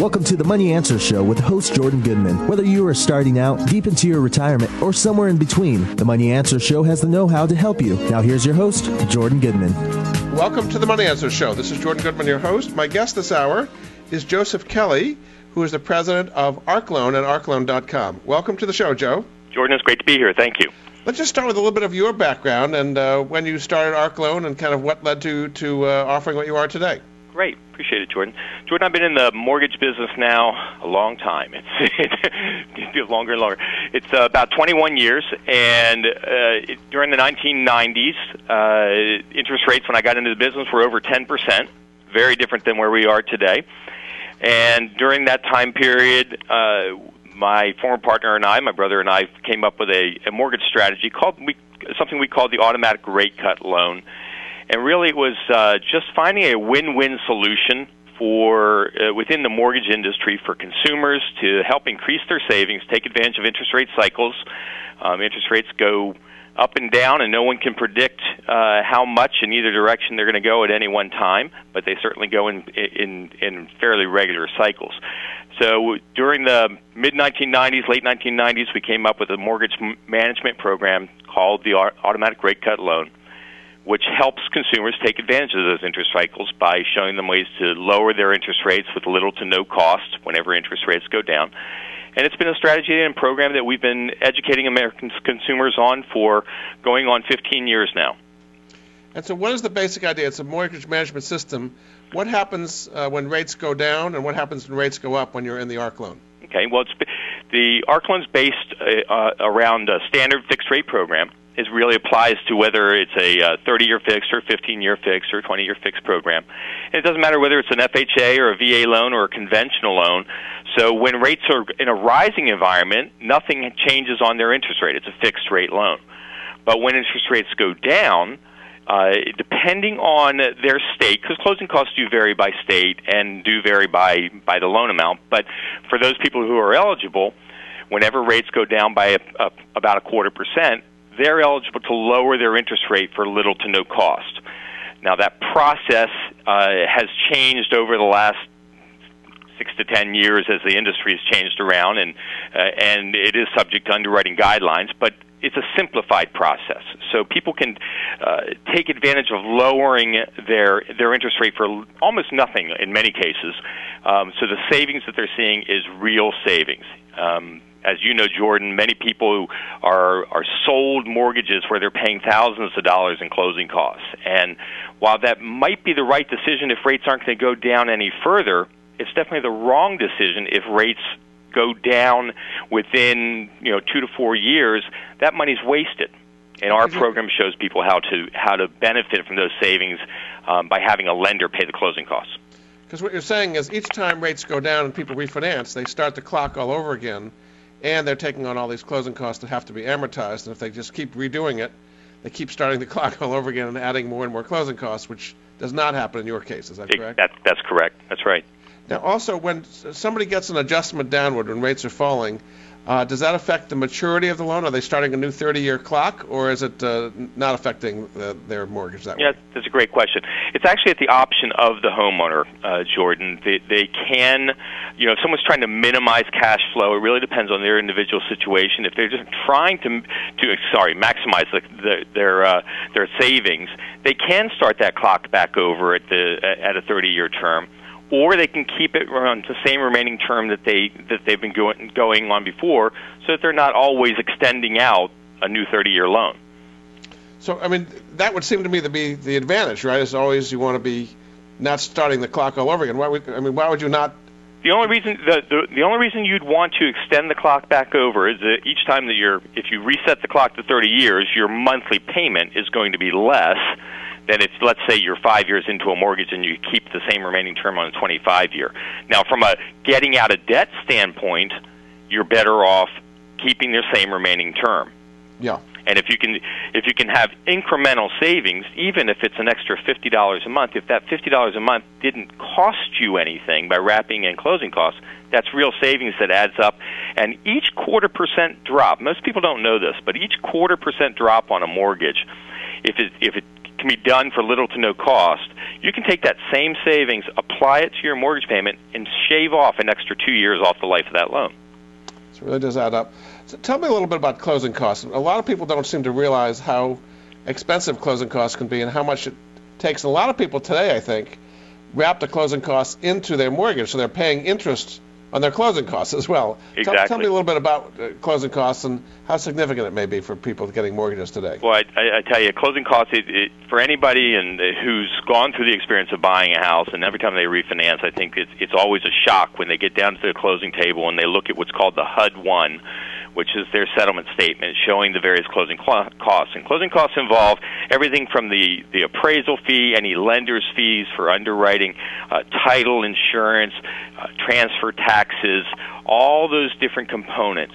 Welcome to the Money Answer Show with host Jordan Goodman. Whether you are starting out, deep into your retirement, or somewhere in between, the Money Answer Show has the know how to help you. Now, here's your host, Jordan Goodman. Welcome to the Money Answer Show. This is Jordan Goodman, your host. My guest this hour is Joseph Kelly, who is the president of ArcLoan at arcloan.com. Welcome to the show, Joe. Jordan, it's great to be here. Thank you. Let's just start with a little bit of your background and uh, when you started ArcLoan and kind of what led to, to uh, offering what you are today. Great. Appreciate it, Jordan. Jordan, I've been in the mortgage business now a long time. It's it feels longer and longer. It's uh, about 21 years, and uh, it, during the 1990s, uh, interest rates when I got into the business were over 10%, very different than where we are today. And during that time period, uh, my former partner and I, my brother and I, came up with a, a mortgage strategy called we, something we called the automatic rate cut loan and really it was uh, just finding a win-win solution for uh, within the mortgage industry for consumers to help increase their savings, take advantage of interest rate cycles. Um, interest rates go up and down, and no one can predict uh, how much in either direction they're going to go at any one time. But they certainly go in in, in fairly regular cycles. So during the mid 1990s, late 1990s, we came up with a mortgage management program called the Automatic Rate Cut Loan which helps consumers take advantage of those interest cycles by showing them ways to lower their interest rates with little to no cost whenever interest rates go down. And it's been a strategy and program that we've been educating American consumers on for going on 15 years now. And so, what is the basic idea? It's a mortgage management system. What happens uh, when rates go down, and what happens when rates go up when you're in the ARC loan? Okay, well, it's, the ARC loan is based uh, uh, around a standard fixed rate program is really applies to whether it's a 30 uh, fixed or 15 year fixed or 20 year fixed program. And it doesn't matter whether it's an FHA or a VA loan or a conventional loan. So when rates are in a rising environment, nothing changes on their interest rate. It's a fixed rate loan. But when interest rates go down, uh, depending on their state, because closing costs do vary by state and do vary by by the loan amount. But for those people who are eligible, whenever rates go down by a, a, about a quarter percent, they're eligible to lower their interest rate for little to no cost. Now, that process uh, has changed over the last six to ten years as the industry has changed around, and uh, and it is subject to underwriting guidelines, but it's a simplified process, so people can uh, take advantage of lowering their their interest rate for almost nothing in many cases. Um, so the savings that they're seeing is real savings. Um, as you know, Jordan, many people are are sold mortgages where they're paying thousands of dollars in closing costs. And while that might be the right decision if rates aren't going to go down any further, it's definitely the wrong decision if rates go down within you know two to four years. That money's wasted. And our program shows people how to how to benefit from those savings um, by having a lender pay the closing costs. Because what you're saying is each time rates go down and people refinance, they start the clock all over again and they're taking on all these closing costs that have to be amortized. And if they just keep redoing it, they keep starting the clock all over again and adding more and more closing costs, which does not happen in your case. Is that correct? That, that's correct. That's right. Now, also, when somebody gets an adjustment downward when rates are falling, uh, does that affect the maturity of the loan? Are they starting a new 30-year clock, or is it uh, not affecting uh, their mortgage that yeah, that's a great question. It's actually at the option of the homeowner, uh, Jordan. They, they can, you know, if someone's trying to minimize cash flow, it really depends on their individual situation. If they're just trying to, to sorry, maximize the, the, their uh, their savings, they can start that clock back over at the at a 30-year term or they can keep it on the same remaining term that they that they've been going going on before, so that they're not always extending out a new 30-year loan. So, I mean, that would seem to me to be the advantage, right? As always you want to be not starting the clock all over again. Why would I mean? Why would you not? The only reason the, the the only reason you'd want to extend the clock back over is that each time that you're if you reset the clock to 30 years, your monthly payment is going to be less than if, let's say, you're five years into a mortgage and you keep the same remaining term on a 25 year. Now, from a getting out of debt standpoint, you're better off keeping the same remaining term. Yeah. And if you can if you can have incremental savings, even if it's an extra fifty dollars a month, if that fifty dollars a month didn't cost you anything by wrapping in closing costs, that's real savings that adds up. And each quarter percent drop, most people don't know this, but each quarter percent drop on a mortgage, if it if it can be done for little to no cost, you can take that same savings, apply it to your mortgage payment, and shave off an extra two years off the life of that loan. So it really does add up. So tell me a little bit about closing costs. A lot of people don't seem to realize how expensive closing costs can be and how much it takes. A lot of people today, I think, wrap the closing costs into their mortgage, so they're paying interest on their closing costs as well. Exactly. Tell, tell me a little bit about uh, closing costs and how significant it may be for people getting mortgages today. Well, I, I, I tell you, closing costs it, it, for anybody and who's gone through the experience of buying a house, and every time they refinance, I think it's, it's always a shock when they get down to the closing table and they look at what's called the HUD one which is their settlement statement showing the various closing cl- costs. And closing costs involve everything from the, the appraisal fee, any lender's fees for underwriting, uh, title insurance, uh, transfer taxes, all those different components.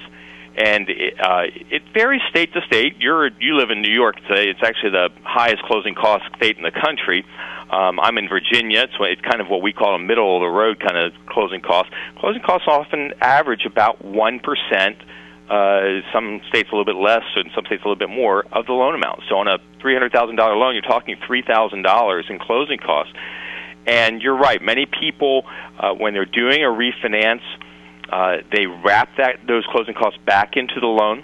And it, uh, it varies state to state. You're you live in New York. Today. It's actually the highest closing cost state in the country. Um, I'm in Virginia. It's, it's kind of what we call a middle of the road kind of closing cost. Closing costs often average about one percent uh, some states a little bit less, and some states a little bit more of the loan amount. So on a three hundred thousand dollar loan, you're talking three thousand dollars in closing costs. And you're right. Many people, uh, when they're doing a refinance, uh, they wrap that those closing costs back into the loan,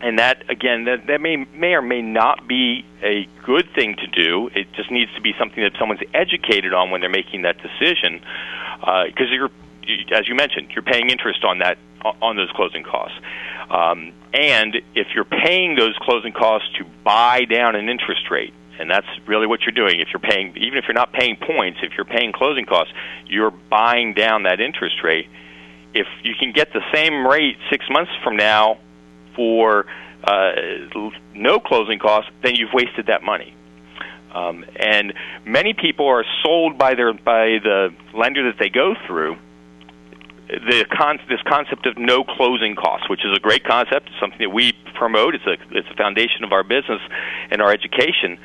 and that again, that, that may may or may not be a good thing to do. It just needs to be something that someone's educated on when they're making that decision, because uh, you're as you mentioned, you're paying interest on that on those closing costs. Um, and if you're paying those closing costs to buy down an interest rate, and that's really what you're doing. If you're paying, even if you're not paying points, if you're paying closing costs, you're buying down that interest rate. If you can get the same rate six months from now for uh, no closing costs, then you've wasted that money. Um, and many people are sold by their by the lender that they go through the con- this concept of no closing costs, which is a great concept, it's something that we promote. It's a it's a foundation of our business and our education.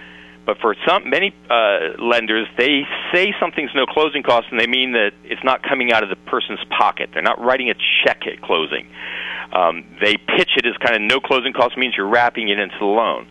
But for some many uh, lenders, they say something's no closing costs, and they mean that it's not coming out of the person's pocket. They're not writing a check at closing. Um, they pitch it as kind of no closing costs means you're wrapping it into the loan.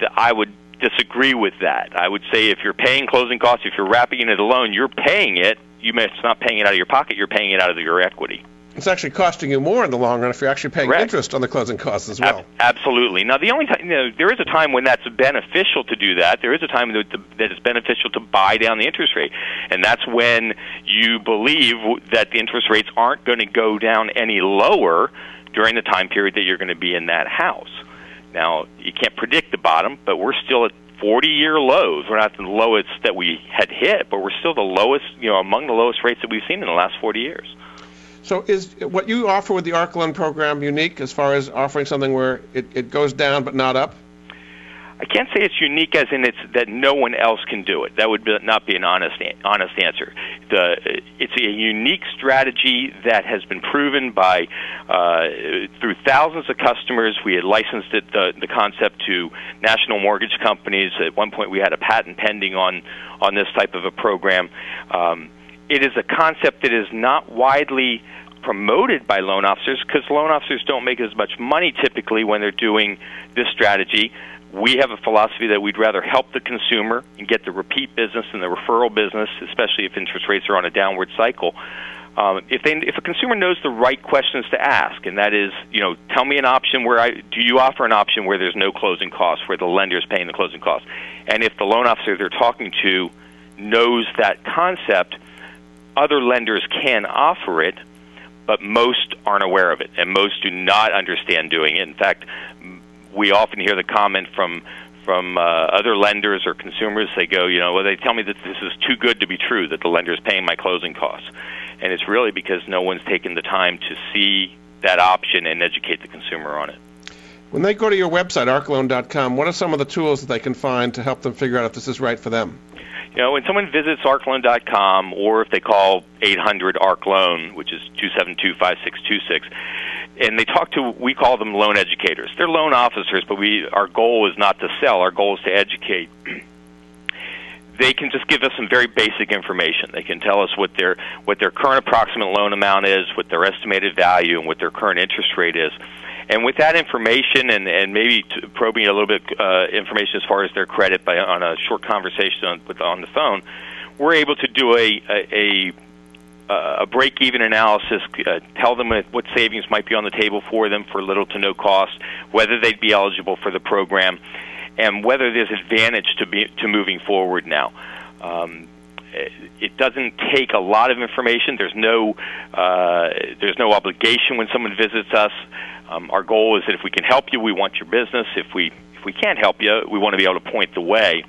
The, I would disagree with that. I would say if you're paying closing costs, if you're wrapping it into the loan, you're paying it you may it's not paying it out of your pocket, you're paying it out of your equity. It's actually costing you more in the long run if you're actually paying Correct. interest on the closing costs as well. Ab- absolutely. Now, the only time you know, there is a time when that's beneficial to do that. There is a time that, that it's beneficial to buy down the interest rate, and that's when you believe that the interest rates aren't going to go down any lower during the time period that you're going to be in that house. Now, you can't predict the bottom, but we're still at 40 year lows. We're not the lowest that we had hit, but we're still the lowest, you know, among the lowest rates that we've seen in the last 40 years. So is what you offer with the ARC loan program unique as far as offering something where it, it goes down but not up? I can't say it's unique as in it's that no one else can do it. That would be, not be an honest honest answer. The it's a unique strategy that has been proven by uh, through thousands of customers. We had licensed it the, the concept to national mortgage companies. At one point, we had a patent pending on on this type of a program. Um, it is a concept that is not widely promoted by loan officers because loan officers don't make as much money typically when they're doing this strategy we have a philosophy that we'd rather help the consumer and get the repeat business and the referral business, especially if interest rates are on a downward cycle. Um, if they, if a consumer knows the right questions to ask, and that is, you know, tell me an option where I do you offer an option where there's no closing costs, where the lender is paying the closing costs, and if the loan officer they're talking to knows that concept, other lenders can offer it, but most aren't aware of it, and most do not understand doing it. In fact, we often hear the comment from from uh, other lenders or consumers. They go, you know, well, they tell me that this is too good to be true that the lender is paying my closing costs, and it's really because no one's taken the time to see that option and educate the consumer on it. When they go to your website, arcloan.com, what are some of the tools that they can find to help them figure out if this is right for them? You know, when someone visits arcloan.com or if they call 800 ARC Loan, which is 272 5626, and they talk to, we call them loan educators. They're loan officers, but we, our goal is not to sell, our goal is to educate. they can just give us some very basic information. They can tell us what their what their current approximate loan amount is, what their estimated value, and what their current interest rate is. And with that information, and, and maybe probing a little bit uh, information as far as their credit by on a short conversation on, with, on the phone, we're able to do a a, a, a break-even analysis. Uh, tell them what savings might be on the table for them for little to no cost, whether they'd be eligible for the program, and whether there's advantage to be to moving forward now. Um, it doesn't take a lot of information. There's no uh, there's no obligation when someone visits us. Um, our goal is that if we can help you, we want your business. If we if we can't help you, we want to be able to point the way.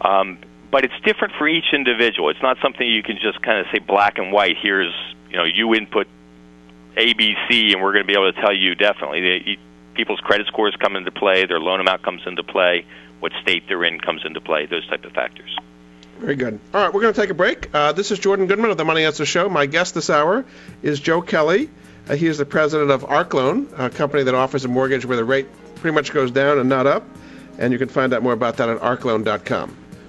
Um, but it's different for each individual. It's not something you can just kind of say black and white. Here's you know you input A, B, C, and we're going to be able to tell you definitely. They, people's credit scores come into play, their loan amount comes into play, what state they're in comes into play, those type of factors. Very good. All right, we're going to take a break. Uh, this is Jordan Goodman of the Money Answer Show. My guest this hour is Joe Kelly. Uh, he is the president of Arc Loan, a company that offers a mortgage where the rate pretty much goes down and not up. And you can find out more about that at arcloan.com.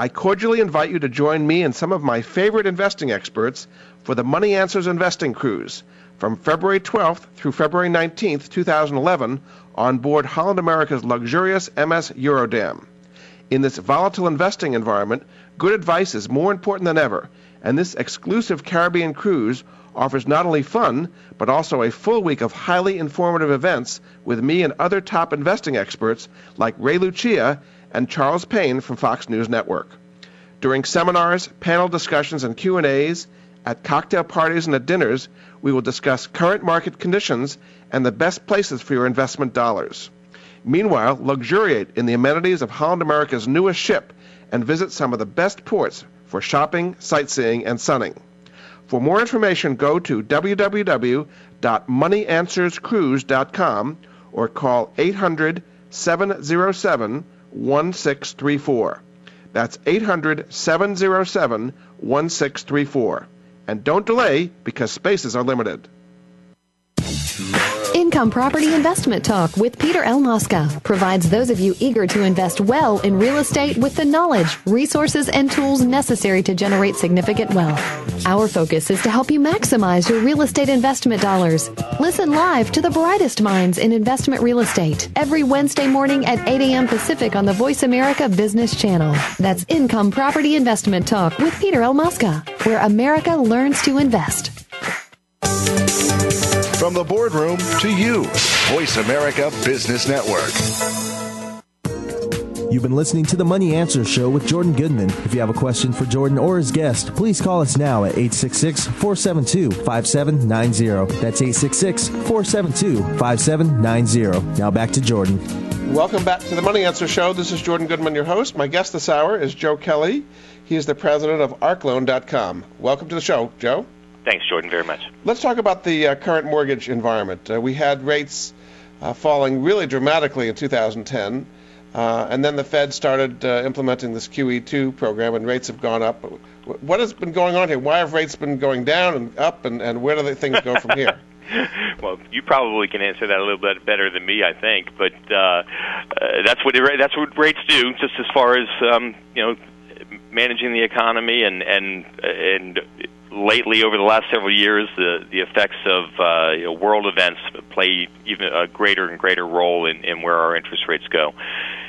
I cordially invite you to join me and some of my favorite investing experts for the Money Answers Investing Cruise from February 12th through February 19th, 2011, on board Holland America's luxurious MS Eurodam. In this volatile investing environment, good advice is more important than ever, and this exclusive Caribbean cruise offers not only fun, but also a full week of highly informative events with me and other top investing experts like Ray Lucia and Charles Payne from Fox News Network. During seminars, panel discussions, and Q&As, at cocktail parties and at dinners, we will discuss current market conditions and the best places for your investment dollars. Meanwhile, luxuriate in the amenities of Holland America's newest ship and visit some of the best ports for shopping, sightseeing, and sunning. For more information, go to www.moneyanswerscruise.com or call 800 707 1634. That's 800 707 1634. And don't delay because spaces are limited. Income Property Investment Talk with Peter L. Mosca provides those of you eager to invest well in real estate with the knowledge, resources, and tools necessary to generate significant wealth. Our focus is to help you maximize your real estate investment dollars. Listen live to the brightest minds in investment real estate every Wednesday morning at 8 a.m. Pacific on the Voice America Business Channel. That's Income Property Investment Talk with Peter L. Mosca, where America learns to invest. From the boardroom to you, Voice America Business Network. You've been listening to the Money Answer Show with Jordan Goodman. If you have a question for Jordan or his guest, please call us now at 866 472 5790. That's 866 472 5790. Now back to Jordan. Welcome back to the Money Answer Show. This is Jordan Goodman, your host. My guest this hour is Joe Kelly. He is the president of ArcLoan.com. Welcome to the show, Joe. Thanks, Jordan, very much. Let's talk about the uh, current mortgage environment. Uh, we had rates uh, falling really dramatically in 2010. Uh, and then the Fed started uh, implementing this QE2 program, and rates have gone up. What has been going on here? Why have rates been going down and up, and, and where do things go from here? well, you probably can answer that a little bit better than me, I think. But uh, uh, that's what it, that's what rates do, just as far as um, you know, managing the economy and and and lately over the last several years, the the effects of uh, you know, world events play even a greater and greater role in, in where our interest rates go.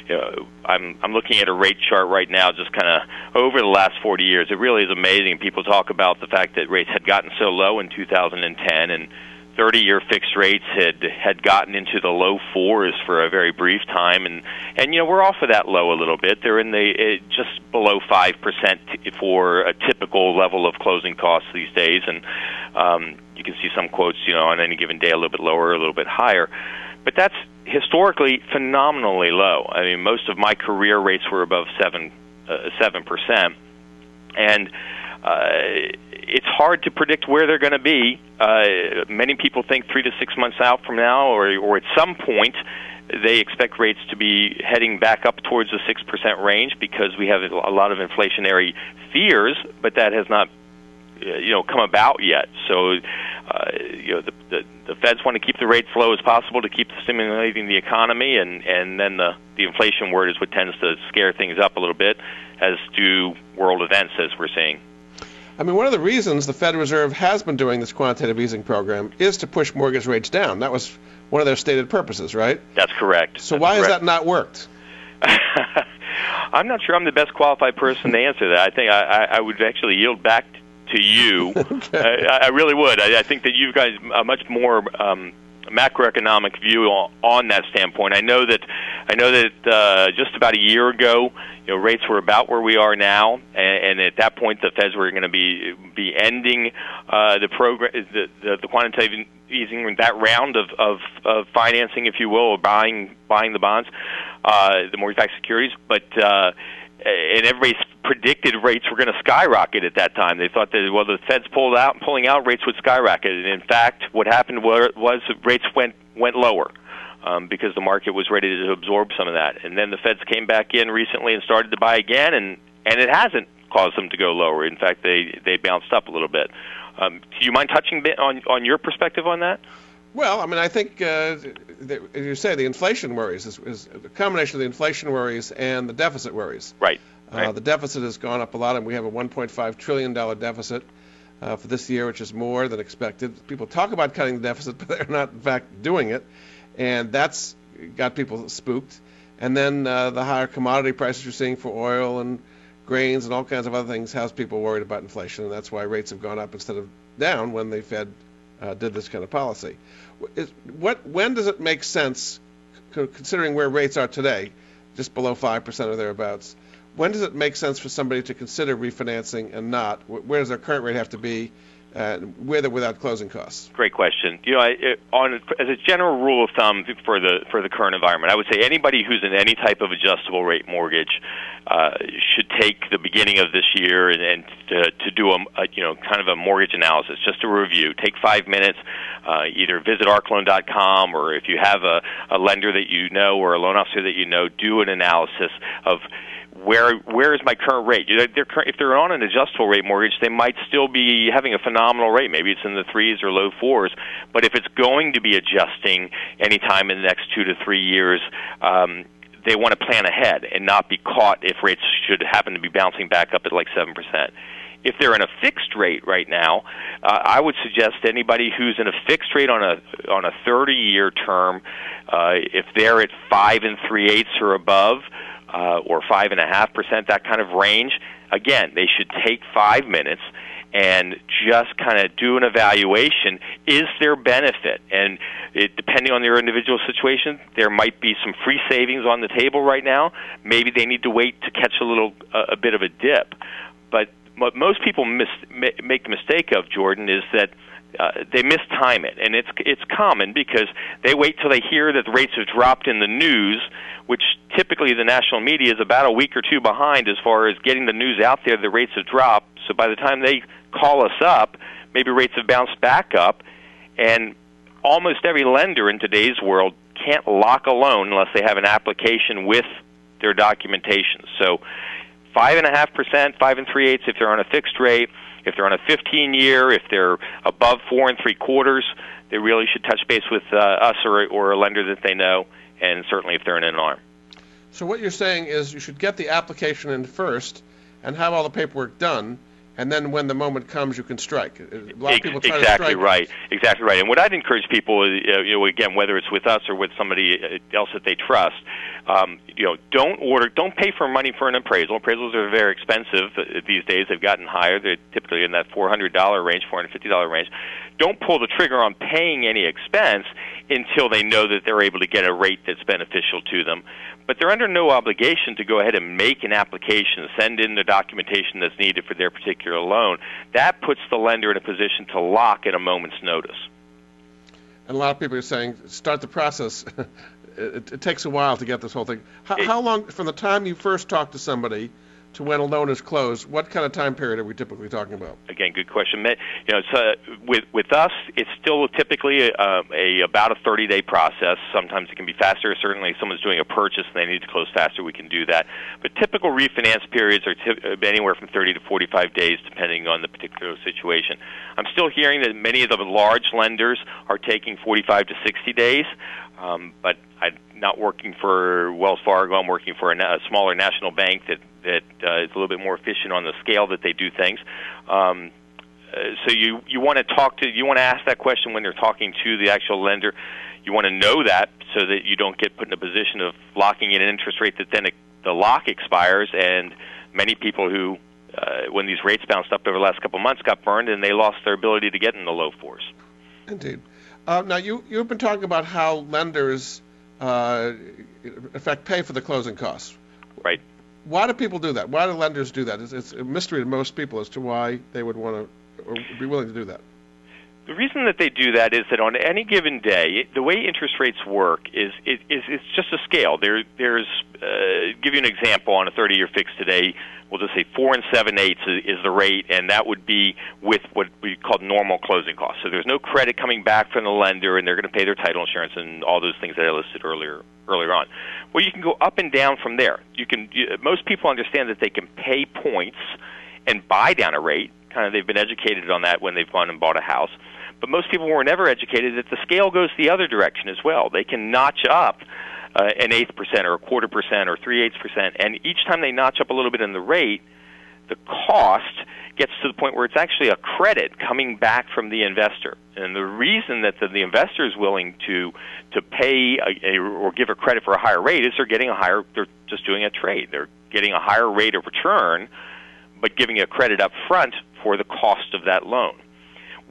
You know, I'm I'm looking at a rate chart right now, just kind of over the last 40 years. It really is amazing. People talk about the fact that rates had gotten so low in 2010 and 30-year fixed rates had had gotten into the low fours for a very brief time, and and you know we're off of that low a little bit. They're in the uh, just below five percent for a typical level of closing costs these days, and um, you can see some quotes, you know, on any given day a little bit lower, a little bit higher, but that's historically phenomenally low. I mean, most of my career rates were above seven uh, seven percent, and it's hard to predict where they're going to be. Uh, many people think three to six months out from now, or or at some point, they expect rates to be heading back up towards the six percent range because we have a lot of inflationary fears, but that has not uh, you know come about yet. So uh, you know the, the the Feds want to keep the rates low as possible to keep stimulating the economy, and and then the the inflation word is what tends to scare things up a little bit, as do world events as we're seeing. I mean, one of the reasons the Fed Reserve has been doing this quantitative easing program is to push mortgage rates down. That was one of their stated purposes, right? That's correct. So That's why correct. has that not worked? I'm not sure I'm the best qualified person to answer that. I think I, I, would actually yield back to you. okay. I, I really would. I, I think that you guys a much more um, macroeconomic view on, on that standpoint. I know that I know that uh, just about a year ago, you know, rates were about where we are now, and, and at that point, the Feds were going to be be ending uh, the program, the, the, the quantitative easing that round of, of, of financing, if you will, or buying buying the bonds, uh, the mortgage-backed securities, but. Uh, and everybody predicted rates were going to skyrocket at that time. They thought that well, the Fed's pulled out, pulling out, rates would skyrocket. And in fact, what happened was, rates went went lower um, because the market was ready to absorb some of that. And then the Feds came back in recently and started to buy again, and and it hasn't caused them to go lower. In fact, they they bounced up a little bit. Um, do you mind touching on on your perspective on that? Well, I mean, I think, uh, the, as you say, the inflation worries is, is a combination of the inflation worries and the deficit worries. Right. Uh, right. the deficit has gone up a lot, and we have a 1.5 trillion dollar deficit uh, for this year, which is more than expected. People talk about cutting the deficit, but they're not, in fact, doing it, and that's got people spooked. And then uh, the higher commodity prices you're seeing for oil and grains and all kinds of other things has people worried about inflation, and that's why rates have gone up instead of down when the Fed uh, did this kind of policy. Is, what, when does it make sense, considering where rates are today, just below 5% or thereabouts, when does it make sense for somebody to consider refinancing and not? Where does their current rate have to be, uh, with or without closing costs? Great question. You know, I, on as a general rule of thumb for the for the current environment, I would say anybody who's in any type of adjustable rate mortgage uh, should take the beginning of this year and, and to, to do a, a you know kind of a mortgage analysis, just a review. Take five minutes. Uh, either visit arcloan.com or if you have a, a lender that you know or a loan officer that you know, do an analysis of where where is my current rate? They're, if they're on an adjustable rate mortgage, they might still be having a phenomenal rate. Maybe it's in the threes or low fours. But if it's going to be adjusting anytime in the next two to three years, um, they want to plan ahead and not be caught if rates should happen to be bouncing back up at like seven percent. If they're in a fixed rate right now, uh, I would suggest anybody who's in a fixed rate on a on a 30-year term, uh, if they're at five and three eighths or above, or five and a half percent, that kind of range. Again, they should take five minutes and just kind of do an evaluation. Is there benefit? And it, depending on their individual situation, there might be some free savings on the table right now. Maybe they need to wait to catch a little uh, a bit of a dip. But what most people mis- make the mistake of, Jordan, is that uh, they mistime it, and it's it's common because they wait till they hear that the rates have dropped in the news, which typically the national media is about a week or two behind as far as getting the news out there. The rates have dropped, so by the time they call us up, maybe rates have bounced back up, and almost every lender in today's world can't lock a loan unless they have an application with their documentation. So, five and a half percent, five and three eighths if they're on a fixed rate. If they're on a 15 year, if they're above four and three quarters, they really should touch base with uh, us or, or a lender that they know, and certainly if they're in an ARM. So what you're saying is you should get the application in first and have all the paperwork done, and then when the moment comes, you can strike. A lot of people try exactly to strike. right, exactly right. And what I'd encourage people, is, uh, you know, again, whether it's with us or with somebody uh, else that they trust, um, you know, don't order, don't pay for money for an appraisal. Appraisals are very expensive uh, these days. They've gotten higher. They're typically in that $400 range, $450 range. Don't pull the trigger on paying any expense until they know that they're able to get a rate that's beneficial to them but they're under no obligation to go ahead and make an application, send in the documentation that's needed for their particular loan. That puts the lender in a position to lock at a moment's notice. And a lot of people are saying, start the process. it, it, takes a while to get this whole thing. How, it, how long, from the time you first talk to somebody to when a loan is closed, what kind of time period are we typically talking about? Again, good question. You know, uh, with with us, it's still typically a, a about a 30 day process. Sometimes it can be faster. Certainly, if someone's doing a purchase and they need to close faster, we can do that. But typical refinance periods are t- uh, anywhere from 30 to 45 days, depending on the particular situation. I'm still hearing that many of the large lenders are taking 45 to 60 days. Um, but I'm not working for Wells Fargo. I'm working for a, a smaller national bank that that uh, is a little bit more efficient on the scale that they do things. Um, uh, so you you want to talk to you want to ask that question when they're talking to the actual lender. You want to know that so that you don't get put in a position of locking in an interest rate that then it, the lock expires and many people who uh, when these rates bounced up over the last couple of months got burned and they lost their ability to get in the low fours. Indeed. Uh, now you you've been talking about how lenders uh, in effect pay for the closing costs. Right why do people do that? Why do lenders do that? It's, it's a mystery to most people as to why they would want to or be willing to do that. The reason that they do that is that on any given day, the way interest rates work is it is it's just a scale. There there's uh, give you an example on a 30-year fix today. We'll just say four and seven eighths is, the rate, and that would be with what we call normal closing costs. So there's no credit coming back from the lender, and they're going to pay their title insurance and all those things that I listed earlier earlier on. Well, you can go up and down from there. You can you, most people understand that they can pay points and buy down a rate. Kind of they've been educated on that when they've gone and bought a house but most people were never educated that the scale goes the other direction as well. They can notch up uh, an eighth percent or a quarter percent or three eighths percent, and each time they notch up a little bit in the rate, the cost gets to the point where it's actually a credit coming back from the investor. And the reason that the, the investor is willing to to pay a, a, or give a credit for a higher rate is they're getting a higher. They're just doing a trade. They're getting a higher rate of return, but giving a credit up front for the cost of that loan.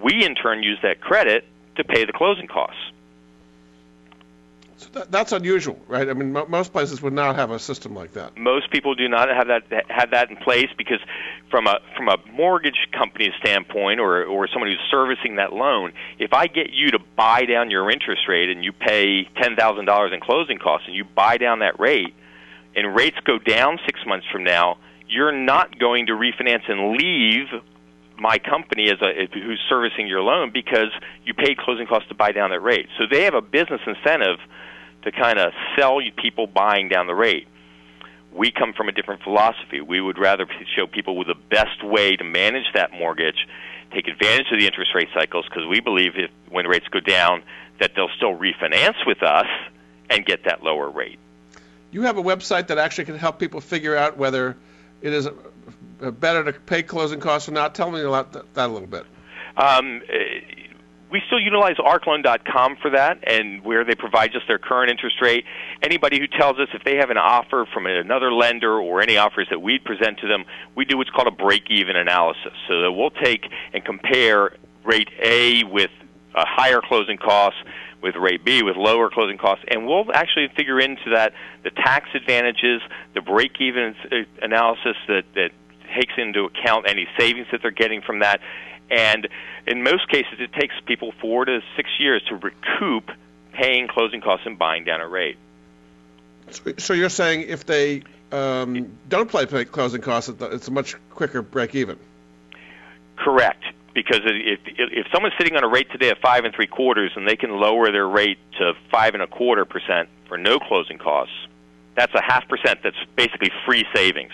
We, in turn, use that credit to pay the closing costs. So that, that's unusual, right? I mean, most places would not have a system like that. Most people do not have that have that in place because, from a from a mortgage company standpoint, or or someone who's servicing that loan, if I get you to buy down your interest rate and you pay ten thousand dollars in closing costs and you buy down that rate, and rates go down six months from now, you're not going to refinance and leave my company as a who's servicing your loan because you paid closing costs to buy down that rate. So they have a business incentive to kind of sell people buying down the rate. We come from a different philosophy. We would rather show people with the best way to manage that mortgage, take advantage of the interest rate cycles because we believe if when rates go down that they'll still refinance with us and get that lower rate. You have a website that actually can help people figure out whether it is better to pay closing costs or not? Tell me that, that a little bit. Um, eh, we still utilize arcloan.com for that, and where they provide just their current interest rate. Anybody who tells us if they have an offer from another lender or any offers that we present to them, we do what's called a break-even analysis. So that we'll take and compare rate A with a higher closing costs with rate B with lower closing costs, and we'll actually figure into that the tax advantages, the break-even uh, analysis that that takes into account any savings that they're getting from that, and in most cases, it takes people four to six years to recoup paying closing costs and buying down a rate. So you're saying if they um, don't pay closing costs, it's a much quicker break even. Correct because if if someone's sitting on a rate today of five and three quarters and they can lower their rate to five and a quarter percent for no closing costs, that's a half percent. That's basically free savings.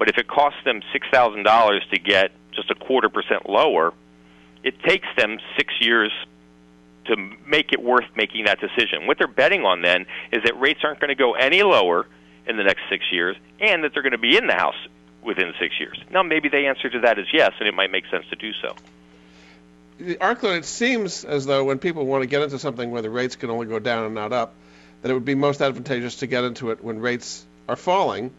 But if it costs them six thousand dollars to get just a quarter percent lower, it takes them six years to make it worth making that decision. What they're betting on then is that rates aren't going to go any lower in the next six years, and that they're going to be in the house within six years. Now, maybe the answer to that is yes, and it might make sense to do so. The ARC loan, it seems as though when people want to get into something where the rates can only go down and not up, that it would be most advantageous to get into it when rates are falling.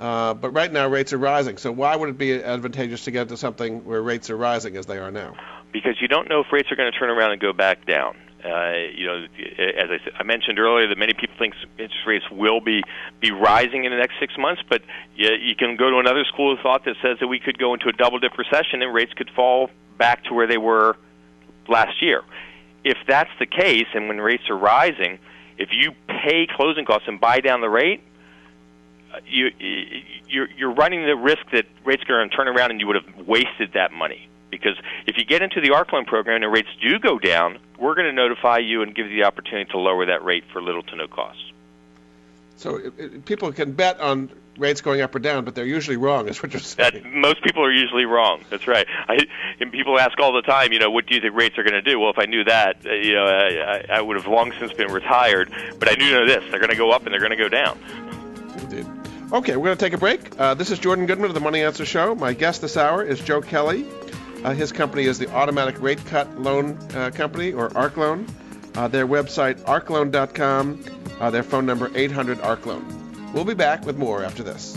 Uh, but right now, rates are rising. So why would it be advantageous to get into something where rates are rising as they are now? Because you don't know if rates are going to turn around and go back down. Uh, you know, as I, I mentioned earlier, that many people think interest rates will be be rising in the next six months, but you, you can go to another school of thought that says that we could go into a double dip recession and rates could fall back to where they were last year. If that's the case, and when rates are rising, if you pay closing costs and buy down the rate, you you're, you're running the risk that rates are going to turn around and you would have wasted that money. Because if you get into the ARC loan program and rates do go down, we're going to notify you and give you the opportunity to lower that rate for little to no cost. So it, it, people can bet on rates going up or down, but they're usually wrong. Is what you're saying? That, most people are usually wrong. That's right. I, and people ask all the time, you know, what do you think rates are going to do? Well, if I knew that, uh, you know, I, I would have long since been retired. But I do know this: they're going to go up and they're going to go down. Indeed. Okay, we're going to take a break. Uh, this is Jordan Goodman of the Money Answer Show. My guest this hour is Joe Kelly. Uh, his company is the Automatic Rate Cut Loan uh, Company, or ARC Loan. Uh, their website, arcloan.com. Uh, their phone number, 800 ARC Loan. We'll be back with more after this.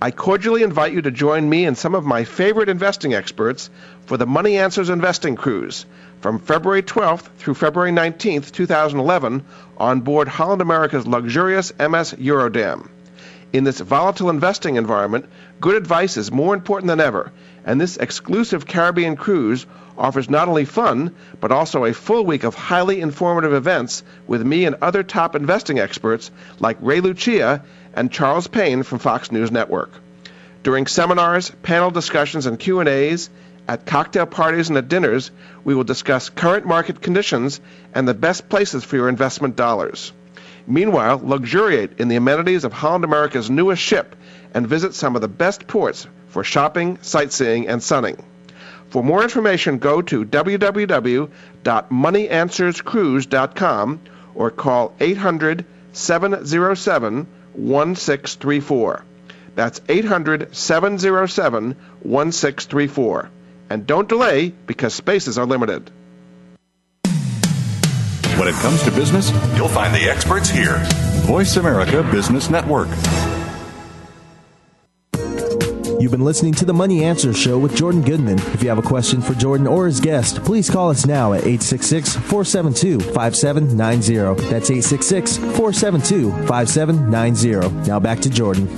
I cordially invite you to join me and some of my favorite investing experts for the Money Answers Investing Cruise from February 12th through February 19th, 2011, on board Holland America's luxurious MS Eurodam. In this volatile investing environment, good advice is more important than ever, and this exclusive Caribbean cruise offers not only fun, but also a full week of highly informative events with me and other top investing experts like Ray Lucia and Charles Payne from Fox News Network. During seminars, panel discussions, and Q&As, at cocktail parties and at dinners, we will discuss current market conditions and the best places for your investment dollars. Meanwhile, luxuriate in the amenities of Holland America's newest ship and visit some of the best ports for shopping, sightseeing, and sunning. For more information, go to www.moneyanswerscruise.com or call 800 707 1634. That's 800 707 1634. And don't delay because spaces are limited. When it comes to business, you'll find the experts here. Voice America Business Network. You've been listening to the Money Answer Show with Jordan Goodman. If you have a question for Jordan or his guest, please call us now at 866 472 5790. That's 866 472 5790. Now back to Jordan.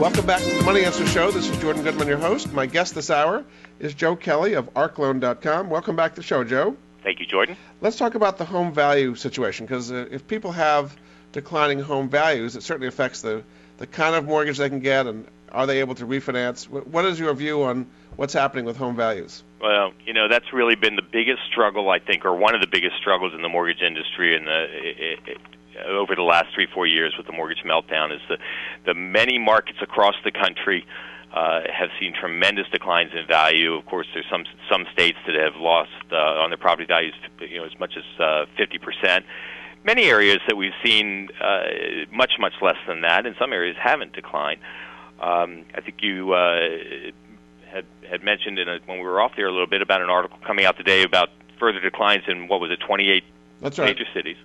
Welcome back to the Money Answer Show. This is Jordan Goodman, your host. My guest this hour is Joe Kelly of ArcLoan.com. Welcome back to the show, Joe. Thank you, Jordan. Let's talk about the home value situation because uh, if people have declining home values, it certainly affects the, the kind of mortgage they can get and are they able to refinance? What is your view on what's happening with home values? Well, you know that's really been the biggest struggle, I think, or one of the biggest struggles in the mortgage industry in the it, it, over the last three four years with the mortgage meltdown is the the many markets across the country uh, have seen tremendous declines in value. Of course, there's some some states that have lost uh, on their property values, you know, as much as uh, 50%. Many areas that we've seen uh, much much less than that, and some areas haven't declined. Um, I think you uh, had had mentioned in a, when we were off there a little bit about an article coming out today about further declines in what was it 28 That's right. major cities.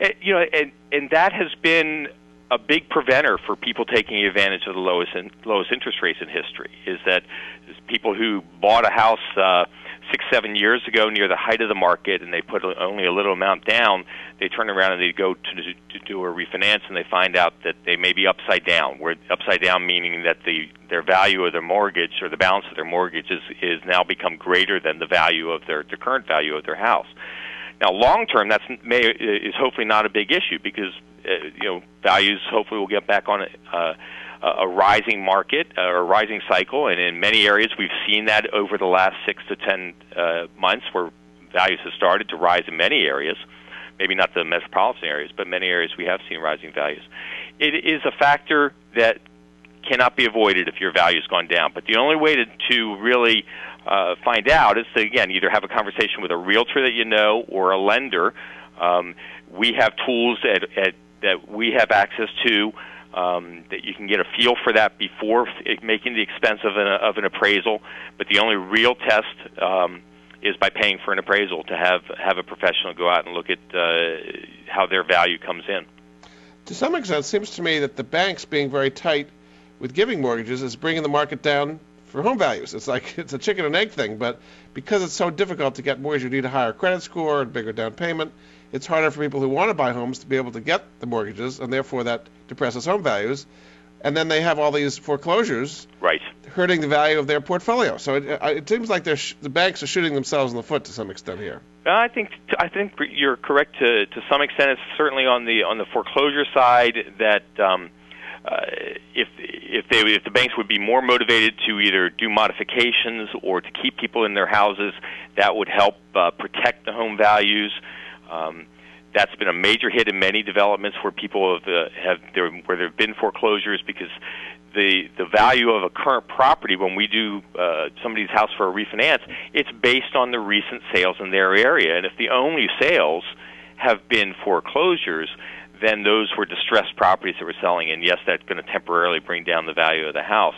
And, you know, and and that has been a big preventer for people taking advantage of the lowest in, lowest interest rates in history. Is that people who bought a house uh, six seven years ago near the height of the market and they put only a little amount down, they turn around and they go to, to do a refinance and they find out that they may be upside down. Where upside down meaning that the their value of their mortgage or the balance of their mortgage is is now become greater than the value of their the current value of their house. Now, long term, that's may is hopefully not a big issue because uh, you know values hopefully will get back on uh, a rising market or a rising cycle, and in many areas we've seen that over the last six to ten uh, months, where values have started to rise in many areas. Maybe not the metropolitan areas, but many areas we have seen rising values. It is a factor that cannot be avoided if your value's gone down. But the only way to, to really uh, find out is to again either have a conversation with a realtor that you know or a lender. Um, we have tools at, at, that we have access to um, that you can get a feel for that before making the expense of an, of an appraisal. But the only real test um, is by paying for an appraisal to have have a professional go out and look at uh, how their value comes in. To some extent, it seems to me that the banks being very tight with giving mortgages is bringing the market down for home values. It's like it's a chicken and egg thing, but because it's so difficult to get mortgages, you need a higher credit score and bigger down payment. It's harder for people who want to buy homes to be able to get the mortgages, and therefore that depresses home values. And then they have all these foreclosures, right, hurting the value of their portfolio. So it, it seems like they're sh- the banks are shooting themselves in the foot to some extent here. I think I think you're correct to to some extent. It's certainly on the on the foreclosure side that. Um, uh, if if they if the banks would be more motivated to either do modifications or to keep people in their houses, that would help uh, protect the home values. Um, that's been a major hit in many developments where people have uh, have there where there have been foreclosures because the the value of a current property when we do uh, somebody's house for a refinance, it's based on the recent sales in their area, and if the only sales have been foreclosures, then those were distressed properties that were selling, and yes, that's going to temporarily bring down the value of the house.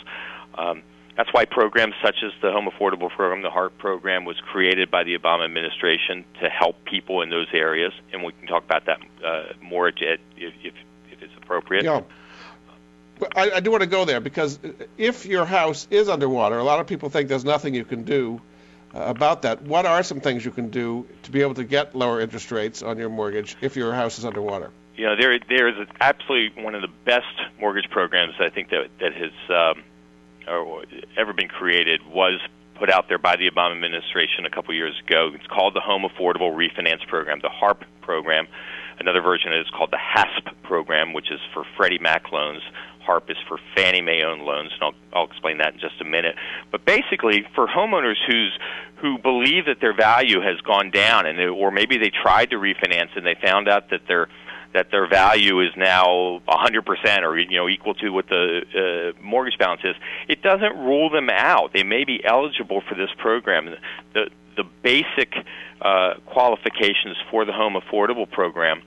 Um, that's why programs such as the Home Affordable Program, the HARP program, was created by the Obama administration to help people in those areas, and we can talk about that uh, more if, if, if it's appropriate. Yeah. I, I do want to go there because if your house is underwater, a lot of people think there's nothing you can do uh, about that. What are some things you can do to be able to get lower interest rates on your mortgage if your house is underwater? you know, there there is absolutely one of the best mortgage programs I think that that has um, or ever been created was put out there by the Obama administration a couple years ago. It's called the Home Affordable Refinance Program, the HARP program. Another version is called the HASP program, which is for Freddie Mac loans. HARP is for Fannie Mae owned loans, and I'll, I'll explain that in just a minute. But basically, for homeowners who's who believe that their value has gone down, and they, or maybe they tried to refinance and they found out that their that their value is now 100% or you know equal to what the uh, mortgage balance is, it doesn't rule them out. They may be eligible for this program. The the basic uh, qualifications for the home affordable program,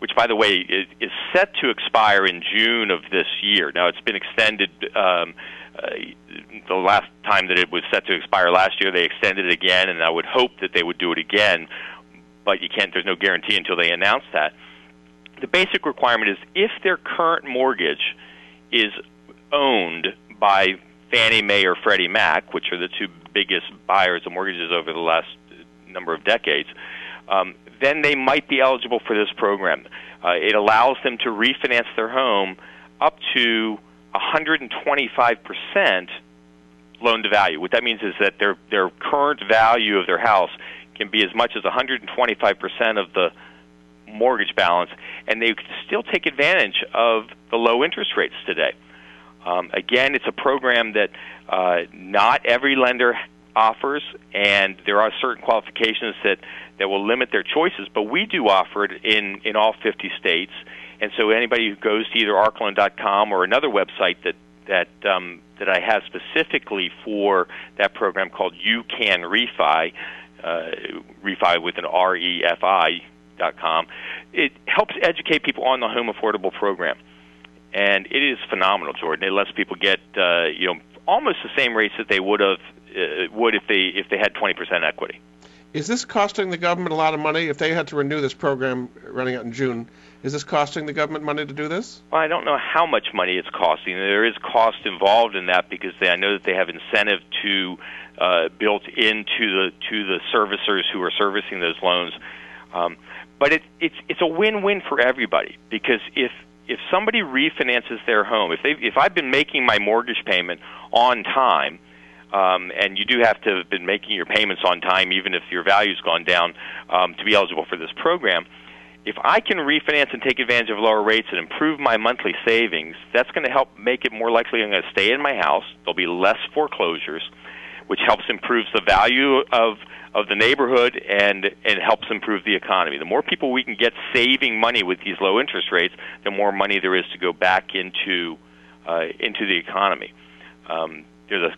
which by the way is, is set to expire in June of this year. Now it's been extended. Um, uh, the last time that it was set to expire last year, they extended it again, and I would hope that they would do it again. But you can't. There's no guarantee until they announce that the basic requirement is if their current mortgage is owned by Fannie Mae or Freddie Mac, which are the two biggest buyers of mortgages over the last number of decades, um, then they might be eligible for this program. Uh, it allows them to refinance their home up to 125% loan to value. What that means is that their their current value of their house can be as much as 125% of the mortgage balance, and they still take advantage of the low interest rates today. Um, again, it's a program that uh, not every lender offers, and there are certain qualifications that, that will limit their choices, but we do offer it in, in all 50 states. And so anybody who goes to either arcloan.com or another website that, that um, that I have specifically for that program called You Can Refi, uh, refi with an R E F I com. It helps educate people on the home affordable program, and it is phenomenal, Jordan. It lets people get uh, you know almost the same rates that they would have uh, would if they if they had 20% equity. Is this costing the government a lot of money? If they had to renew this program running out in June, is this costing the government money to do this? Well, I don't know how much money it's costing. There is cost involved in that because they, I know that they have incentive to uh, built into the to the servicers who are servicing those loans. Um, but it, it's it's a win-win for everybody because if if somebody refinances their home, if they if I've been making my mortgage payment on time, um, and you do have to have been making your payments on time, even if your value's gone down, um, to be eligible for this program. If I can refinance and take advantage of lower rates and improve my monthly savings, that's going to help make it more likely I'm going to stay in my house. There'll be less foreclosures, which helps improves the value of of the neighborhood and and helps improve the economy. The more people we can get saving money with these low interest rates, the more money there is to go back into uh, into the economy. Um, there's a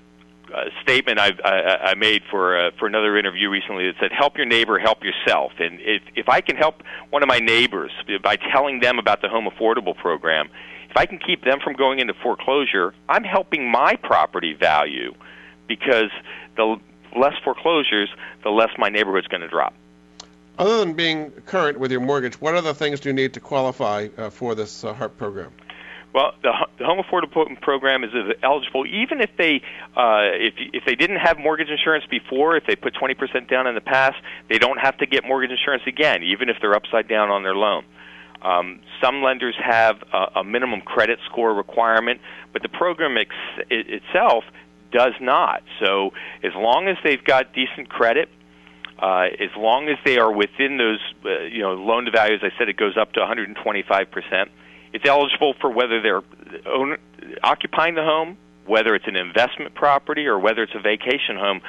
uh, statement I've, I, I made for uh, for another interview recently that said, "Help your neighbor, help yourself." And if if I can help one of my neighbors by telling them about the home affordable program, if I can keep them from going into foreclosure, I'm helping my property value because the less foreclosures, the less my neighborhood's going to drop. Other than being current with your mortgage, what other things do you need to qualify uh, for this uh, HARP program? Well, the, the home affordable program is eligible even if they uh, if if they didn't have mortgage insurance before. If they put 20% down in the past, they don't have to get mortgage insurance again, even if they're upside down on their loan. Um, some lenders have a, a minimum credit score requirement, but the program ex- itself does not. So as long as they've got decent credit, uh, as long as they are within those, uh, you know, loan to value, as I said, it goes up to 125 percent. It's eligible for whether they're own, occupying the home, whether it's an investment property, or whether it's a vacation home.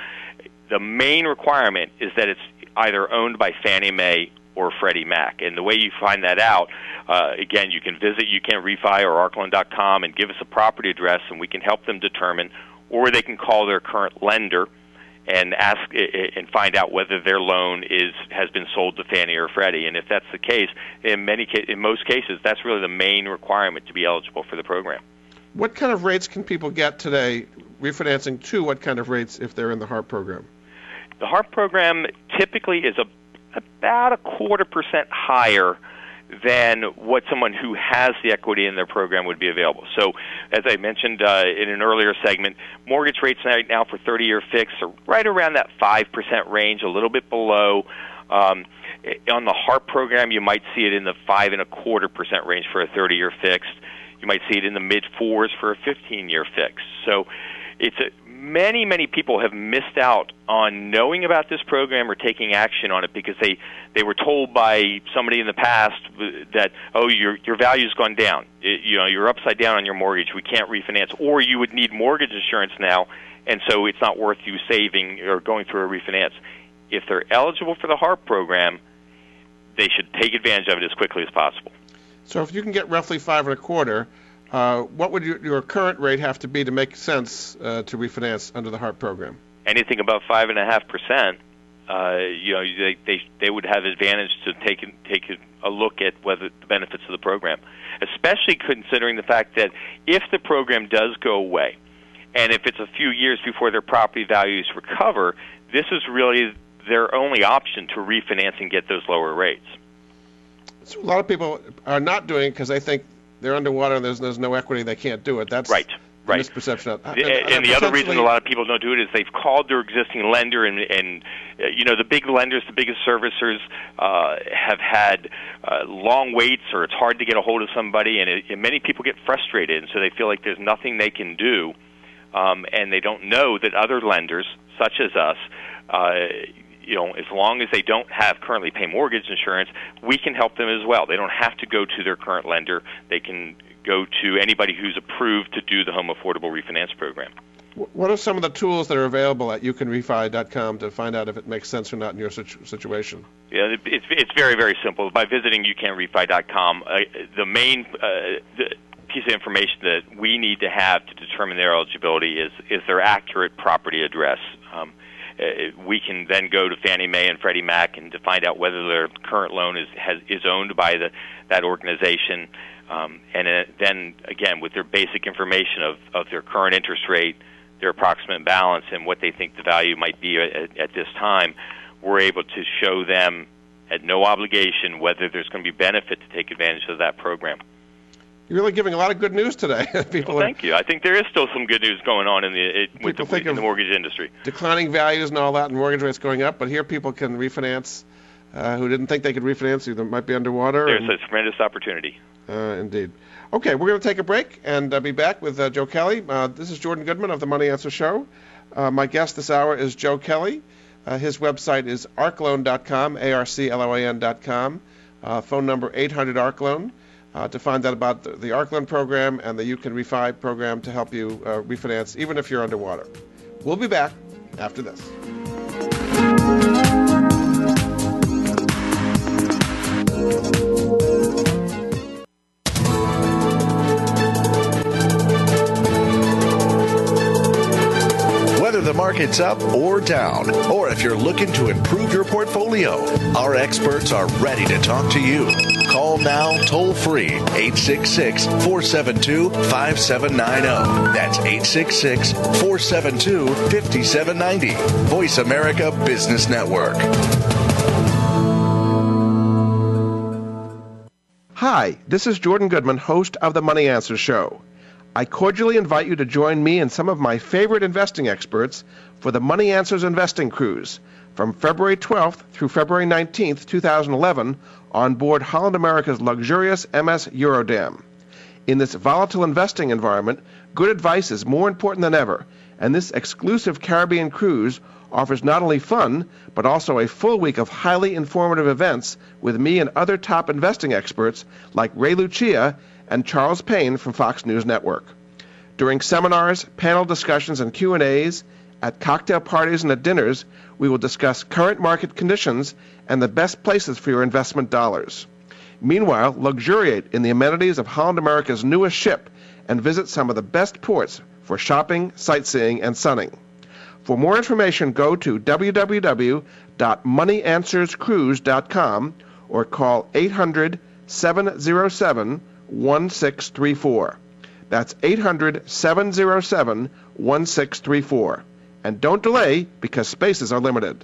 The main requirement is that it's either owned by Fannie Mae or Freddie Mac. And the way you find that out, uh, again, you can visit YouCanRefi or arcloan.com and give us a property address, and we can help them determine or they can call their current lender and ask and find out whether their loan is has been sold to Fannie or Freddie. And if that's the case, in many in most cases, that's really the main requirement to be eligible for the program. What kind of rates can people get today refinancing to what kind of rates if they're in the HARP program? The HARP program typically is a, about a quarter percent higher than what someone who has the equity in their program would be available. So, as I mentioned uh, in an earlier segment, mortgage rates right now for 30 year fixed are right around that 5% range, a little bit below. Um, on the HARP program, you might see it in the five and a quarter percent range for a 30 year fixed. You might see it in the mid fours for a 15 year fixed. So, it's a many, many people have missed out on knowing about this program or taking action on it because they, they were told by somebody in the past that, oh, your, your value's gone down. It, you know, you're upside down on your mortgage. We can't refinance. Or you would need mortgage insurance now, and so it's not worth you saving or going through a refinance. If they're eligible for the HARP program, they should take advantage of it as quickly as possible. So if you can get roughly five and a quarter, uh, what would your, your, current rate have to be to make sense uh, to refinance under the HARP program? Anything above five and a half percent, uh, you know, they, they they would have advantage to take take a look at whether the benefits of the program, especially considering the fact that if the program does go away, and if it's a few years before their property values recover, this is really their only option to refinance and get those lower rates. So a lot of people are not doing it because they think they're underwater and there's, there's no equity, they can't do it. That's right. Right. Misperception. And, and the other reason a lot of people don't do it is they've called their existing lender, and, and uh, you know the big lenders, the biggest servicers, uh, have had uh, long waits, or it's hard to get a hold of somebody, and, it, and many people get frustrated, and so they feel like there's nothing they can do, um, and they don't know that other lenders, such as us, uh, you know, as long as they don't have currently pay mortgage insurance, we can help them as well. They don't have to go to their current lender. They can go to anybody who's approved to do the home affordable refinance program. What are some of the tools that are available at youcanrefi.com to find out if it makes sense or not in your situ- situation? Yeah, it's it's very very simple. By visiting youcanrefi.com, uh, the main uh, the piece of information that we need to have to determine their eligibility is is their accurate property address. Um, uh, we can then go to Fannie Mae and Freddie Mac and to find out whether their current loan is has, is owned by the that organization, um, and uh, then again with their basic information of of their current interest rate, their approximate balance, and what they think the value might be at, at this time, we're able to show them at no obligation whether there's going to be benefit to take advantage of that program. You're really giving a lot of good news today. People well, thank you. I think there is still some good news going on in the it, with the, in the mortgage industry. Declining values and all that, and mortgage rates going up. But here, people can refinance uh, who didn't think they could refinance, who might be underwater. There's and, a tremendous opportunity. Uh, indeed. Okay, we're going to take a break and uh, be back with uh, Joe Kelly. Uh, this is Jordan Goodman of the Money Answer Show. Uh, my guest this hour is Joe Kelly. his website is arcloan.com, A-R-C-L-O-A-N.com. phone number 800 ARCLOAN uh, to find out about the, ARC program and the You Can Refi program to help you uh, refinance even if you're underwater. We'll be back after this. Whether the market's up or down, or if you're looking to improve your portfolio, our experts are ready to talk to you. Call now toll free 866 472 5790. That's 866 472 5790. Voice America Business Network. Hi, this is Jordan Goodman, host of the Money Answer Show. I cordially invite you to join me and some of my favorite investing experts for the Money Answers Investing Cruise from February 12th through February 19th, 2011, on board Holland America's luxurious MS Eurodam. In this volatile investing environment, good advice is more important than ever, and this exclusive Caribbean cruise offers not only fun, but also a full week of highly informative events with me and other top investing experts like Ray Lucia and Charles Payne from Fox News Network. During seminars, panel discussions, and Q&As, at cocktail parties and at dinners, we will discuss current market conditions and the best places for your investment dollars. Meanwhile, luxuriate in the amenities of Holland America's newest ship and visit some of the best ports for shopping, sightseeing, and sunning. For more information, go to www.moneyanswerscruise.com or call 800 707 1634. That's 800 707 1634. And don't delay because spaces are limited.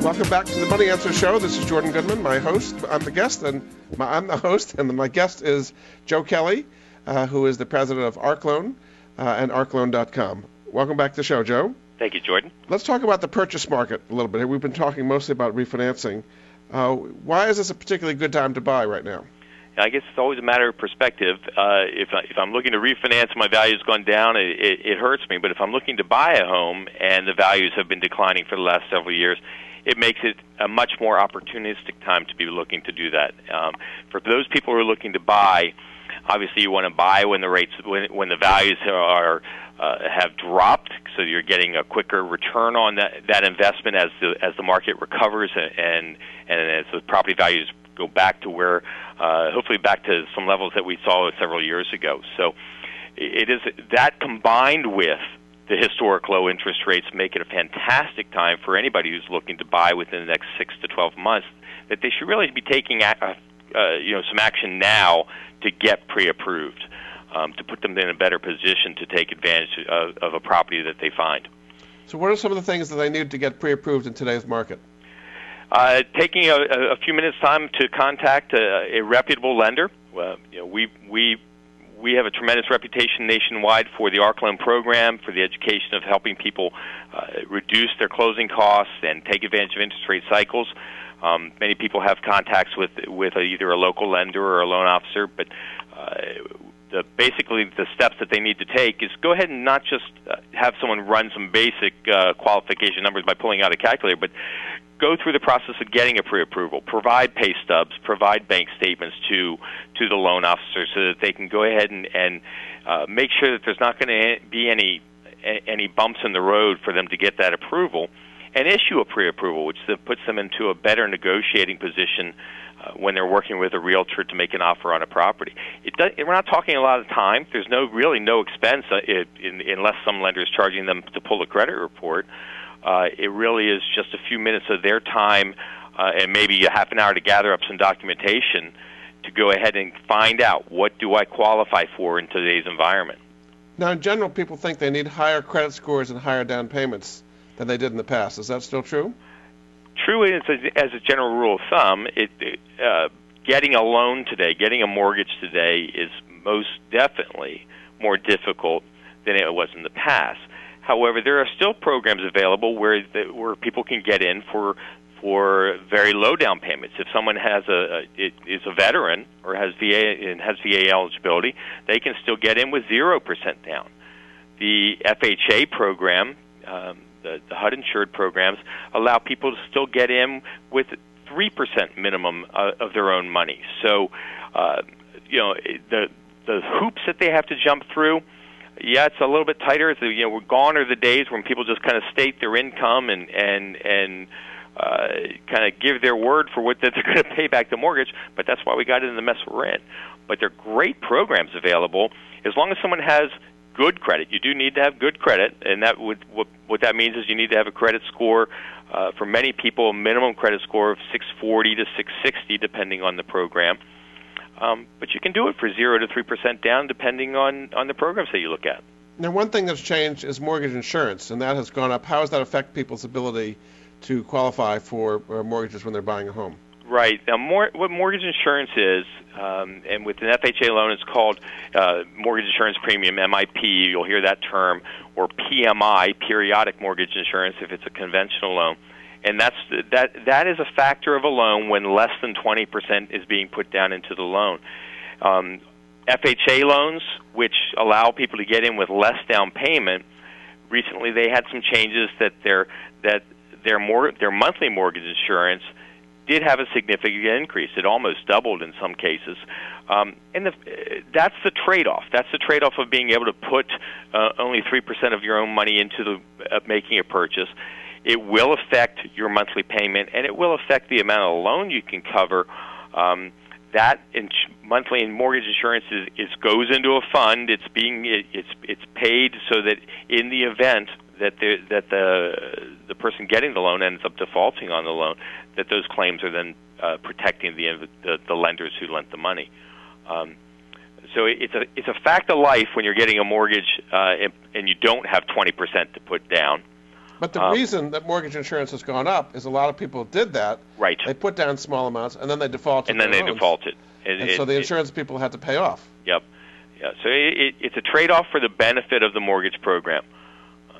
Welcome back to the Money Answer Show. This is Jordan Goodman, my host. I'm the guest, and my, I'm the host, and my guest is Joe Kelly, uh, who is the president of ArcLoan uh, and ArcLoan.com. Welcome back to the show, Joe. Thank you, Jordan. Let's talk about the purchase market a little bit. Here. We've been talking mostly about refinancing. Uh, why is this a particularly good time to buy right now? I guess it's always a matter of perspective. Uh, if I, if I'm looking to refinance, my value's gone down. It, it, it hurts me. But if I'm looking to buy a home and the values have been declining for the last several years, it makes it a much more opportunistic time to be looking to do that. Um, for those people who are looking to buy, obviously you want to buy when the rates when when the values are uh, have dropped, so you're getting a quicker return on that that investment as the as the market recovers and and as the property values go back to where uh, hopefully back to some levels that we saw several years ago. So it is that combined with the historic low interest rates make it a fantastic time for anybody who's looking to buy within the next six to 12 months. That they should really be taking uh, uh, you know some action now to get pre-approved. um, to put them in a better position to take advantage of, of a property that they find. So, what are some of the things that they need to get pre-approved in today's market? Uh, taking a, a, few minutes time to contact a, a reputable lender. Uh, you know, we we we have a tremendous reputation nationwide for the ARC loan program, for the education of helping people uh, reduce their closing costs and take advantage of interest rate cycles. Um, many people have contacts with with a, either a local lender or a loan officer, but uh, the, basically the steps that they need to take is go ahead and not just uh, have someone run some basic uh, qualification numbers by pulling out a calculator, but go through the process of getting a pre-approval, provide pay stubs, provide bank statements to to the loan officer so that they can go ahead and, and uh, make sure that there's not going to be any any bumps in the road for them to get that approval, and issue a pre-approval, which then puts them into a better negotiating position uh, when they're working with a realtor to make an offer on a property. It does, we're not talking a lot of time. There's no really no expense uh, it, in, unless some lender is charging them to pull a credit report. Uh, it really is just a few minutes of their time uh, and maybe a half an hour to gather up some documentation to go ahead and find out what do I qualify for in today's environment. Now, in general, people think they need higher credit scores and higher down payments than they did in the past. Is that still true? True as a, as a general rule of thumb, it, uh, getting a loan today, getting a mortgage today, is most definitely more difficult than it was in the past. However, there are still programs available where the, where people can get in for for very low down payments. If someone has a, a is a veteran or has VA and has VA eligibility, they can still get in with zero percent down. The FHA program, um, the, the HUD insured programs, allow people to still get in with three percent minimum uh, of their own money. So, uh, you know, the the hoops that they have to jump through yeah, it's a little bit tighter. It's, you know, we're gone are the days when people just kind of state their income and and and uh, kind of give their word for what that they're going to pay back the mortgage. But that's why we got in the mess we're in. But there are great programs available as long as someone has good credit. You do need to have good credit, and that would what, what that means is you need to have a credit score. Uh, for many people, a minimum credit score of 640 to 660, depending on the program. Um, but you can do it for zero to three percent down, depending on on the programs that you look at. Now, one thing that's changed is mortgage insurance, and that has gone up. How does that affect people's ability to qualify for uh, mortgages when they're buying a home? Right. Now, more, what mortgage insurance is, um, and with an FHA loan, it's called uh, mortgage insurance premium (MIP). You'll hear that term, or PMI, periodic mortgage insurance, if it's a conventional loan and that's that that is a factor of a loan when less than 20% is being put down into the loan. Um, FHA loans, which allow people to get in with less down payment, recently they had some changes that their that their more their monthly mortgage insurance did have a significant increase. It almost doubled in some cases, um, and the, that's the trade-off. That's the trade-off of being able to put uh, only three percent of your own money into the uh, making a purchase it will affect your monthly payment, and it will affect the amount of loan you can cover. Um, that in monthly mortgage insurance is, is goes into a fund. It's being it, it's it's paid so that in the event that the that the the person getting the loan ends up defaulting on the loan, that those claims are then uh, protecting the, the the lenders who lent the money. Um, so it's a it's a fact of life when you're getting a mortgage uh, and, and you don't have 20% to put down. But the um, reason that mortgage insurance has gone up is a lot of people did that. Right. They put down small amounts and then they defaulted. And then they loans. defaulted. And, and it, so the insurance it, people had to pay off. Yep. Yeah. So it, it's a trade-off for the benefit of the mortgage program. Um,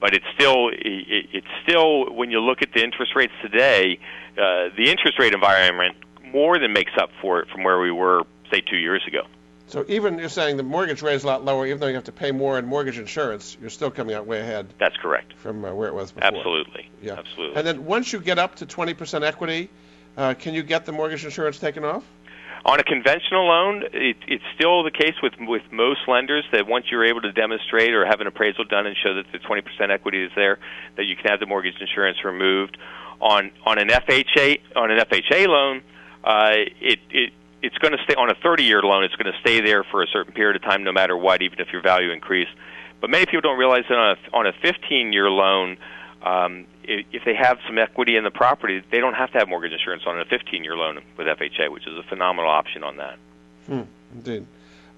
but it's still it's still when you look at the interest rates today, uh, the interest rate environment more than makes up for it from where we were say two years ago. So even you're saying the mortgage rate is a lot lower, even though you have to pay more in mortgage insurance, you're still coming out way ahead. That's correct. From uh, where it was before. Absolutely. Yeah. Absolutely. And then once you get up to 20% equity, uh, can you get the mortgage insurance taken off? On a conventional loan, it, it's still the case with with most lenders that once you're able to demonstrate or have an appraisal done and show that the 20% equity is there, that you can have the mortgage insurance removed. On on an FHA on an FHA loan, uh, it it it's going to stay on a 30-year loan. It's going to stay there for a certain period of time, no matter what, even if your value increased. But many people don't realize that on a, on a 15-year loan, um, if, they have some equity in the property, they don't have to have mortgage insurance on a 15-year loan with FHA, which is a phenomenal option on that. Hmm, indeed.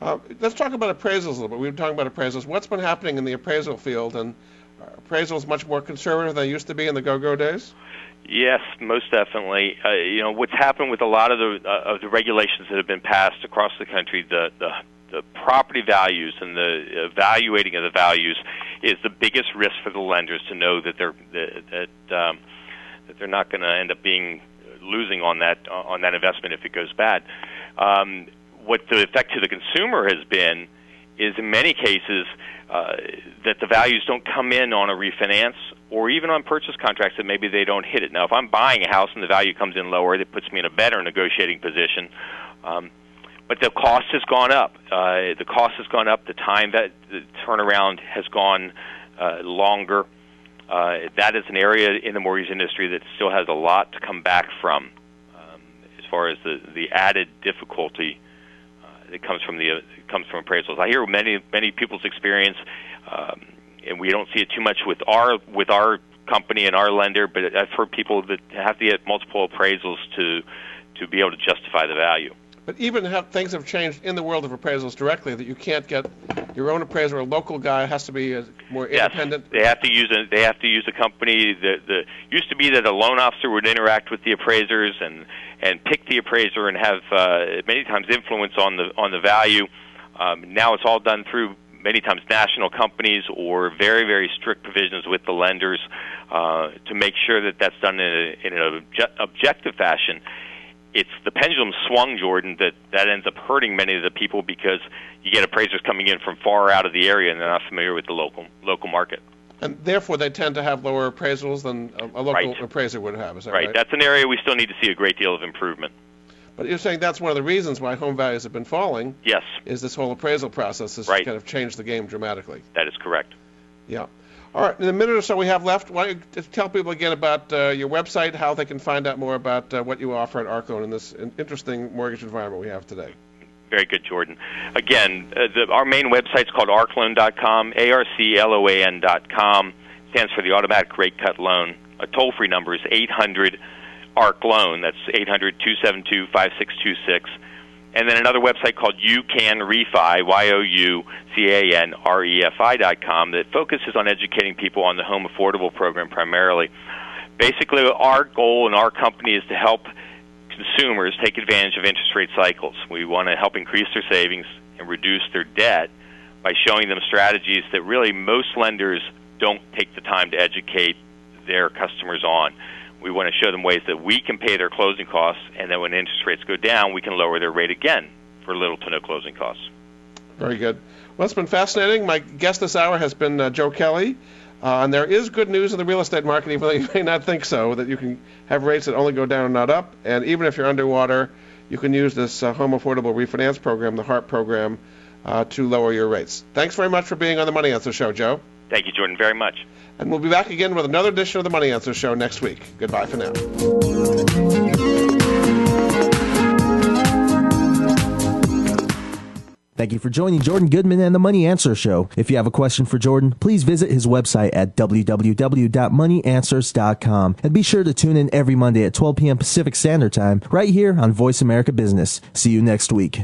Uh, let's talk about appraisals a little bit. We've been talking about appraisals. What's been happening in the appraisal field, and appraisals much more conservative than they used to be in the go-go days? Yes, most definitely. Uh, you know what's happened with a lot of the uh, of the regulations that have been passed across the country. The the the property values and the evaluating of the values is the biggest risk for the lenders to know that they're that that, um, that they're not going to end up being losing on that on that investment if it goes bad. Um, what the effect to the consumer has been is in many cases uh, that the values don't come in on a refinance or even on purchase contracts that maybe they don't hit it. Now, if I'm buying a house and the value comes in lower, that puts me in a better negotiating position. Um, but the cost has gone up. Uh, the cost has gone up. The time that the turnaround has gone uh, longer. Uh, that is an area in the mortgage industry that still has a lot to come back from, um, as far as the the added difficulty that comes from the uh, comes from appraisals. I hear many many people's experience, um, and we don't see it too much with our with our company and our lender, but I've heard people that have to get multiple appraisals to to be able to justify the value. But even have, things have changed in the world of appraisals directly that you can't get your own appraiser. A local guy has to be a, more independent. Yes, they have to use a they have to use a company. that the used to be that a loan officer would interact with the appraisers and and pick the appraiser and have uh, many times influence on the on the value. Um, now it's all done through many times national companies or very very strict provisions with the lenders uh, to make sure that that's done in, a, in an obje- objective fashion it's the pendulum swung, Jordan, that that ends up hurting many of the people because you get appraisers coming in from far out of the area and they're not familiar with the local local market. And therefore, they tend to have lower appraisals than a, a local right. appraiser would have. Is that right. right? That's an area we still need to see a great deal of improvement. But you're saying that's one of the reasons why home values have been falling. Yes. Is this whole appraisal process has right. kind of changed the game dramatically. That is correct. Yeah. All right, in the minute or so we have left, why don't you tell people again about uh, your website, how they can find out more about uh, what you offer at Arcloan in this interesting mortgage environment we have today. Very good, Jordan. Again, uh, the, our main website is called arcloan.com, A-R-C-L-O-A-N.com. Stands for the automatic rate cut loan. A toll-free number is 800 ARC loan. That's 800 272 5626 and then another website called You Can Refi, Y O U C A N R E F I dot com, that focuses on educating people on the home affordable program primarily. Basically, our goal in our company is to help consumers take advantage of interest rate cycles. We want to help increase their savings and reduce their debt by showing them strategies that really most lenders don't take the time to educate their customers on. We want to show them ways that we can pay their closing costs, and then when interest rates go down, we can lower their rate again for little to no closing costs. Very good. Well, it's been fascinating. My guest this hour has been uh, Joe Kelly. Uh, and there is good news in the real estate market, even though you may not think so, that you can have rates that only go down and not up. And even if you're underwater, you can use this uh, Home Affordable Refinance Program, the HARP program, uh, to lower your rates. Thanks very much for being on the Money Answer Show, Joe. Thank you, Jordan, very much. And we'll be back again with another edition of the Money Answer Show next week. Goodbye for now. Thank you for joining Jordan Goodman and the Money Answer Show. If you have a question for Jordan, please visit his website at www.moneyanswers.com and be sure to tune in every Monday at 12 p.m. Pacific Standard Time right here on Voice America Business. See you next week.